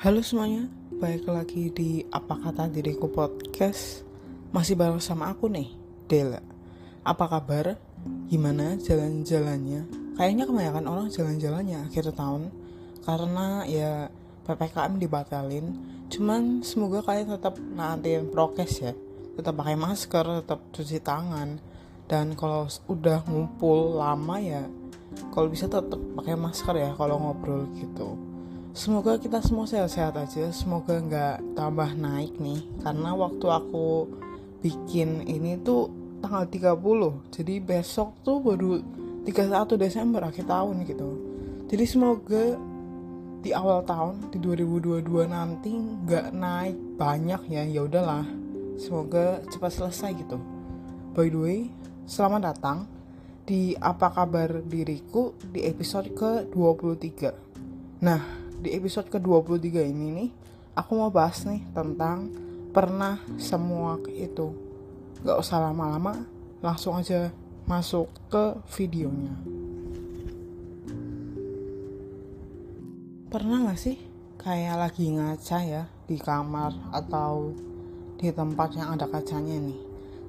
Halo semuanya, balik lagi di Apa Kata Diriku Podcast. Masih bareng sama aku nih, Dela. Apa kabar? Gimana jalan-jalannya? Kayaknya kebanyakan orang jalan-jalannya akhir tahun. Karena ya PPKM dibatalin. Cuman semoga kalian tetap nantiin prokes ya. Tetap pakai masker, tetap cuci tangan. Dan kalau udah ngumpul lama ya Kalau bisa tetap pakai masker ya kalau ngobrol gitu Semoga kita semua sehat-sehat aja. Semoga nggak tambah naik nih. Karena waktu aku bikin ini tuh tanggal 30 Jadi besok tuh baru 31 Desember akhir tahun gitu. Jadi semoga di awal tahun di 2022 nanti nggak naik banyak ya. Ya udahlah. Semoga cepat selesai gitu. By the way selamat datang di apa kabar diriku di episode ke 23 nah di episode ke-23 ini nih aku mau bahas nih tentang pernah semua itu. Gak usah lama-lama langsung aja masuk ke videonya. Pernah gak sih kayak lagi ngaca ya di kamar atau di tempat yang ada kacanya nih?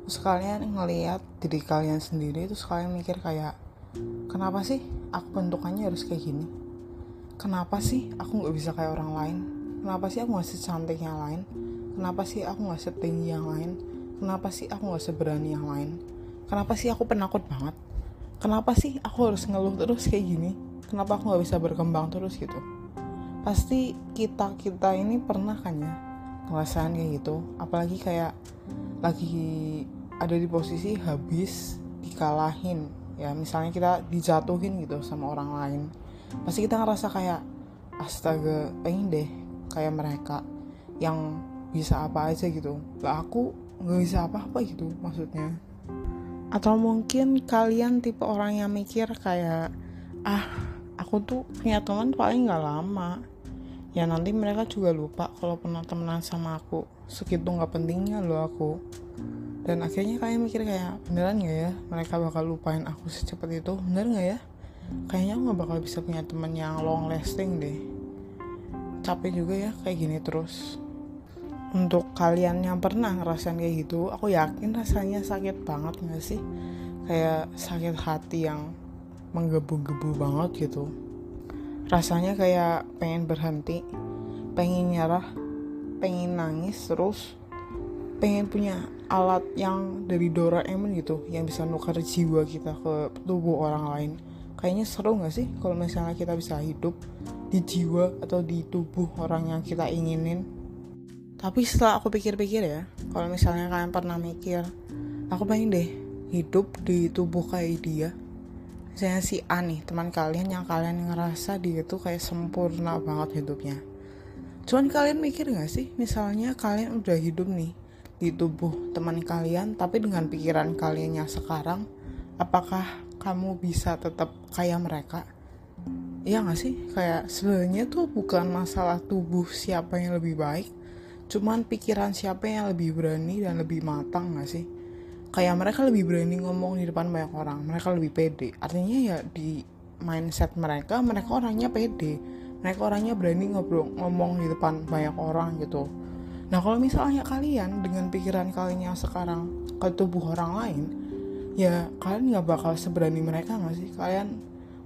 Terus kalian ngeliat diri kalian sendiri terus kalian mikir kayak kenapa sih aku bentukannya harus kayak gini kenapa sih aku nggak bisa kayak orang lain? Kenapa sih aku nggak secantik yang lain? Kenapa sih aku nggak setinggi yang lain? Kenapa sih aku nggak seberani yang lain? Kenapa sih aku penakut banget? Kenapa sih aku harus ngeluh terus kayak gini? Kenapa aku nggak bisa berkembang terus gitu? Pasti kita kita ini pernah kan ya ngerasain kayak gitu. Apalagi kayak lagi ada di posisi habis dikalahin. Ya misalnya kita dijatuhin gitu sama orang lain pasti kita ngerasa kayak astaga pengen deh kayak mereka yang bisa apa aja gitu. Lah aku nggak bisa apa-apa gitu maksudnya. Atau mungkin kalian tipe orang yang mikir kayak ah aku tuh punya teman paling nggak lama. Ya nanti mereka juga lupa kalau pernah temenan sama aku. Segitu nggak pentingnya loh aku. Dan akhirnya kalian mikir kayak beneran nggak ya mereka bakal lupain aku secepat itu? Bener nggak ya kayaknya aku gak bakal bisa punya temen yang long lasting deh. Capek juga ya kayak gini terus. Untuk kalian yang pernah ngerasain kayak gitu aku yakin rasanya sakit banget gak sih? Kayak sakit hati yang menggebu-gebu banget gitu. Rasanya kayak pengen berhenti pengen nyerah pengen nangis terus pengen punya alat yang dari Doraemon gitu yang bisa nukar jiwa kita ke tubuh orang lain kayaknya seru gak sih kalau misalnya kita bisa hidup di jiwa atau di tubuh orang yang kita inginin? Tapi setelah aku pikir-pikir ya kalau misalnya kalian pernah mikir aku pengen deh hidup di tubuh kayak dia. Saya si A nih teman kalian yang kalian ngerasa dia tuh kayak sempurna banget hidupnya. Cuman kalian mikir gak sih misalnya kalian udah hidup nih di tubuh teman kalian tapi dengan pikiran kalian yang sekarang apakah kamu bisa tetap kayak mereka Iya gak sih? Kayak sebenarnya tuh bukan masalah tubuh siapa yang lebih baik Cuman pikiran siapa yang lebih berani dan lebih matang gak sih? Kayak mereka lebih berani ngomong di depan banyak orang Mereka lebih pede Artinya ya di mindset mereka Mereka orangnya pede Mereka orangnya berani ngobrol ngomong di depan banyak orang gitu Nah kalau misalnya kalian dengan pikiran kalian yang sekarang ke tubuh orang lain ya kalian nggak bakal seberani mereka nggak sih? Kalian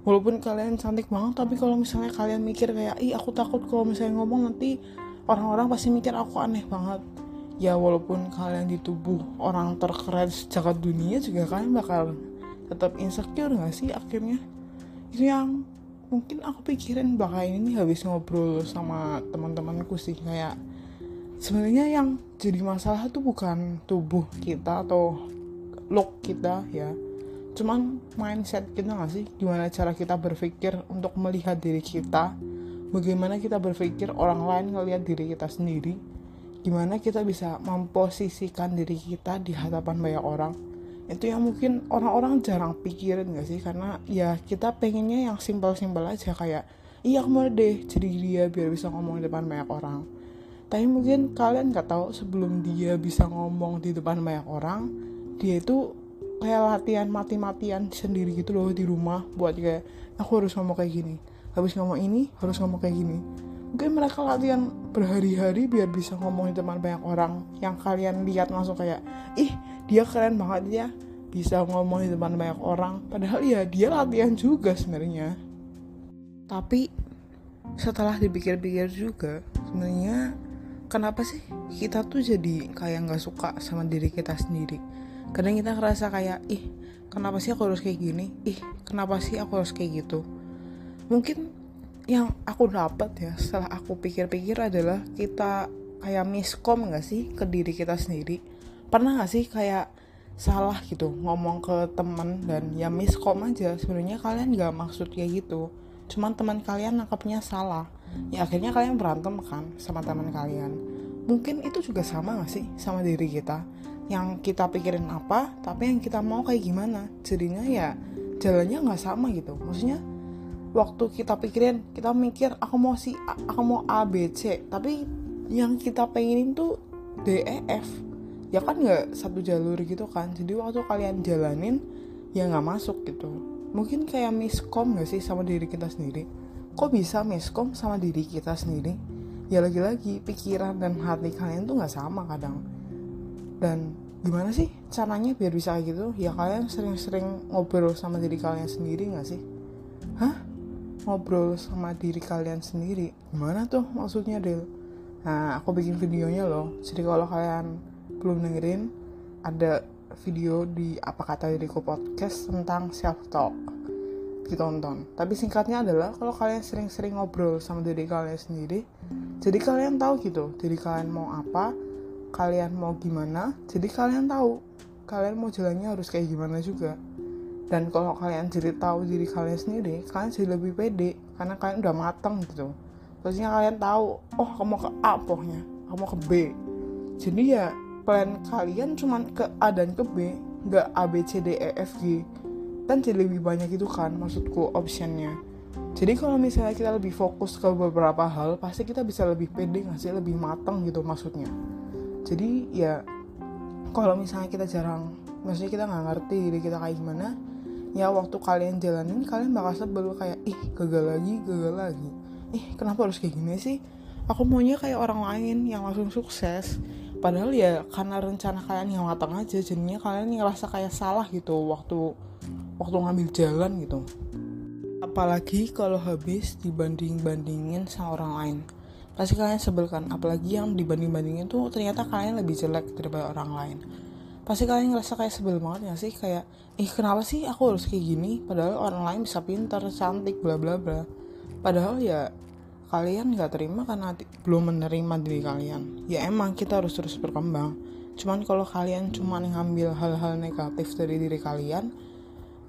walaupun kalian cantik banget tapi kalau misalnya kalian mikir kayak ih aku takut kalau misalnya ngomong nanti orang-orang pasti mikir aku aneh banget. Ya walaupun kalian di tubuh orang terkeren sejagat dunia juga kalian bakal tetap insecure nggak sih akhirnya? Itu yang mungkin aku pikirin bakal ini habis ngobrol sama teman-temanku sih kayak sebenarnya yang jadi masalah tuh bukan tubuh kita atau look kita ya. Cuman mindset kita gak sih? Gimana cara kita berpikir untuk melihat diri kita? Bagaimana kita berpikir orang lain ngelihat diri kita sendiri? Gimana kita bisa memposisikan diri kita di hadapan banyak orang? Itu yang mungkin orang-orang jarang pikirin gak sih? Karena ya kita pengennya yang simpel-simpel aja kayak iya aku deh jadi dia biar bisa ngomong di depan banyak orang. Tapi mungkin kalian gak tahu sebelum dia bisa ngomong di depan banyak orang dia itu kayak latihan mati-matian sendiri gitu loh di rumah buat kayak aku harus ngomong kayak gini habis ngomong ini harus ngomong kayak gini. Mungkin mereka latihan berhari-hari biar bisa ngomong di depan banyak orang yang kalian lihat langsung kayak ih dia keren banget ya bisa ngomong di depan banyak orang. Padahal ya dia latihan juga sebenarnya. Tapi setelah dipikir-pikir juga sebenarnya kenapa sih kita tuh jadi kayak nggak suka sama diri kita sendiri kadang kita ngerasa kayak ih kenapa sih aku harus kayak gini? Ih kenapa sih aku harus kayak gitu? Mungkin yang aku dapat ya setelah aku pikir-pikir adalah kita kayak miskom gak sih ke diri kita sendiri? Pernah gak sih kayak salah gitu ngomong ke temen dan ya miskom aja sebenarnya kalian gak maksud kayak gitu. Cuman teman kalian nangkapnya salah. Ya akhirnya kalian berantem kan sama teman kalian. Mungkin itu juga sama gak sih sama diri kita yang kita pikirin apa tapi yang kita mau kayak gimana. Jadinya ya jalannya nggak sama gitu. Maksudnya waktu kita pikirin kita mikir aku mau si aku mau A B C. Tapi yang kita pengenin tuh D E F. Ya kan nggak satu jalur gitu kan. Jadi waktu kalian jalanin ya nggak masuk gitu. Mungkin kayak miskom gak sih sama diri kita sendiri? Kok bisa miskom sama diri kita sendiri? Ya lagi-lagi pikiran dan hati kalian tuh nggak sama kadang dan gimana sih caranya biar bisa kayak gitu? Ya kalian sering-sering ngobrol sama diri kalian sendiri nggak sih? Hah? Ngobrol sama diri kalian sendiri? Gimana tuh maksudnya Del nah aku bikin videonya loh. Jadi kalau kalian belum dengerin ada video di apa kata diriku podcast tentang self talk ditonton. Tapi singkatnya adalah kalau kalian sering-sering ngobrol sama diri kalian sendiri jadi kalian tahu gitu diri kalian mau apa kalian mau gimana jadi kalian tahu kalian mau jalannya harus kayak gimana juga. Dan kalau kalian jadi tahu diri kalian sendiri kalian jadi lebih pede karena kalian udah matang gitu. Terusnya kalian tahu oh kamu ke A pokoknya kamu ke B. Jadi ya plan kalian cuman ke A dan ke B nggak A B C D E F G. Kan jadi lebih banyak itu kan maksudku optionnya. Jadi kalau misalnya kita lebih fokus ke beberapa hal pasti kita bisa lebih pede ngasih lebih matang gitu maksudnya jadi ya kalau misalnya kita jarang maksudnya kita nggak ngerti diri kita kayak gimana ya waktu kalian jalanin kalian bakal sebel kayak ih gagal lagi gagal lagi. Ih kenapa harus kayak gini sih? Aku maunya kayak orang lain yang langsung sukses. Padahal ya karena rencana kalian yang matang aja jadinya kalian ngerasa kayak salah gitu waktu waktu ngambil jalan gitu. Apalagi kalau habis dibanding bandingin sama orang lain pasti kalian sebel kan apalagi yang dibanding bandingin tuh ternyata kalian lebih jelek daripada orang lain. Pasti kalian ngerasa kayak sebel banget ya sih? Kayak ih kenapa sih aku harus kayak gini? Padahal orang lain bisa pintar cantik bla bla bla. Padahal ya kalian nggak terima karena belum menerima diri kalian. Ya emang kita harus terus berkembang. Cuman kalau kalian cuma ngambil hal-hal negatif dari diri kalian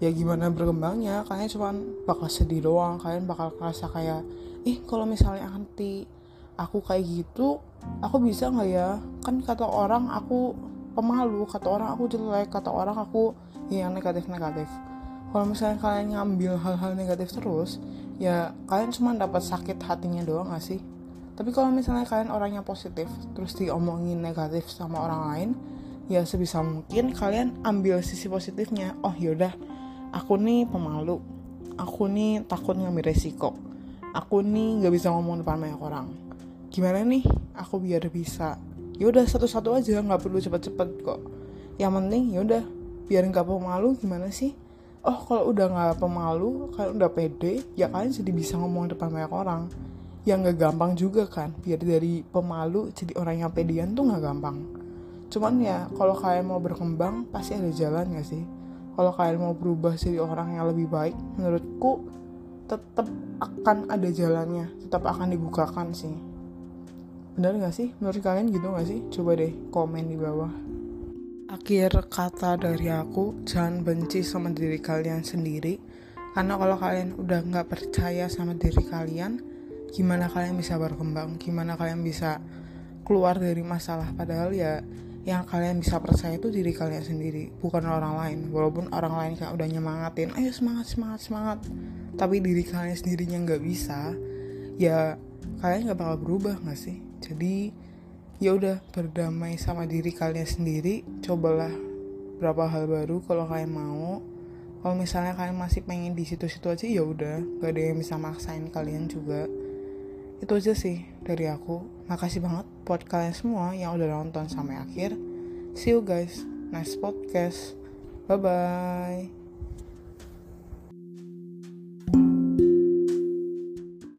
ya gimana berkembangnya? Kalian cuma bakal sedih doang. Kalian bakal ngerasa kayak ih kalau misalnya nanti aku kayak gitu aku bisa nggak ya? Kan kata orang aku pemalu kata orang aku jelek kata orang aku yang negatif-negatif kalau misalnya kalian ngambil hal-hal negatif terus ya kalian cuma dapat sakit hatinya doang gak sih? Tapi kalau misalnya kalian orangnya positif terus diomongin negatif sama orang lain ya sebisa mungkin kalian ambil sisi positifnya. Oh yaudah aku nih pemalu aku nih takut ngambil resiko aku nih nggak bisa ngomong depan banyak orang gimana nih? Aku biar bisa. Ya udah satu-satu aja nggak perlu cepet-cepet kok. Yang penting ya udah biar nggak pemalu gimana sih? Oh kalau udah nggak pemalu kalian udah pede ya kalian jadi bisa ngomong depan banyak orang. Yang nggak gampang juga kan biar dari pemalu jadi orang yang pedean tuh nggak gampang. Cuman ya kalau kalian mau berkembang pasti ada jalan gak sih? Kalau kalian mau berubah jadi orang yang lebih baik menurutku tetap akan ada jalannya tetap akan dibukakan sih Bener gak sih? Menurut kalian gitu gak sih? Coba deh komen di bawah. Akhir kata dari aku, jangan benci sama diri kalian sendiri. Karena kalau kalian udah gak percaya sama diri kalian, gimana kalian bisa berkembang? Gimana kalian bisa keluar dari masalah? Padahal ya yang kalian bisa percaya itu diri kalian sendiri, bukan orang lain. Walaupun orang lain kayak udah nyemangatin, ayo semangat, semangat, semangat. Tapi diri kalian sendirinya nggak bisa, ya kalian nggak bakal berubah nggak sih? Jadi ya udah berdamai sama diri kalian sendiri. Cobalah berapa hal baru kalau kalian mau. Kalau misalnya kalian masih pengen di situ-situ aja ya udah. Gak ada yang bisa maksain kalian juga. Itu aja sih dari aku. Makasih banget buat kalian semua yang udah nonton sampai akhir. See you guys. Next podcast. Bye bye